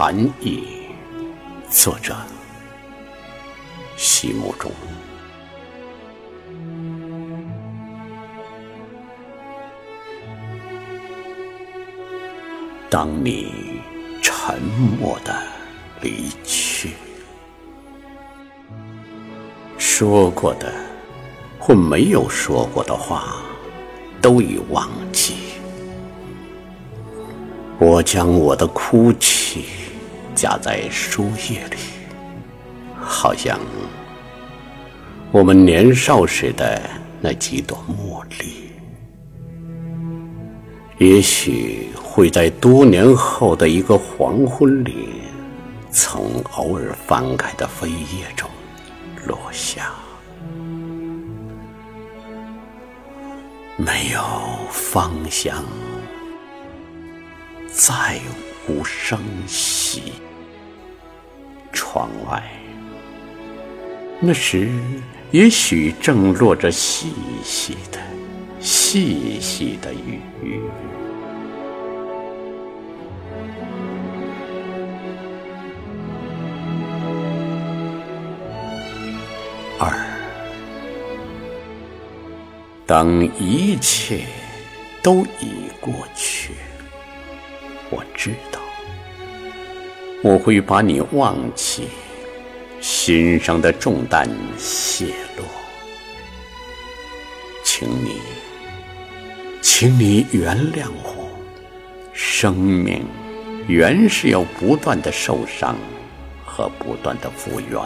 禅意。作者：席慕中。当你沉默的离去，说过的或没有说过的话，都已忘记。我将我的哭泣夹在书页里，好像我们年少时的那几朵茉莉。也许会在多年后的一个黄昏里，从偶尔翻开的扉页中落下。没有芳香，再无声息。窗外，那时也许正落着细细的。细细的雨。二，当一切都已过去，我知道我会把你忘记，心上的重担卸落，请你。请你原谅我，生命原是要不断的受伤和不断的复原，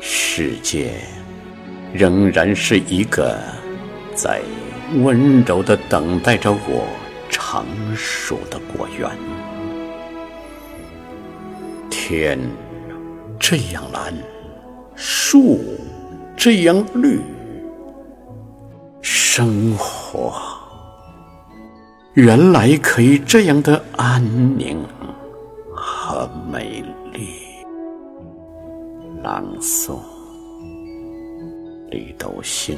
世界仍然是一个在温柔的等待着我成熟的果园。天这样蓝，树这样绿。生活原来可以这样的安宁和美丽。朗诵：李斗星。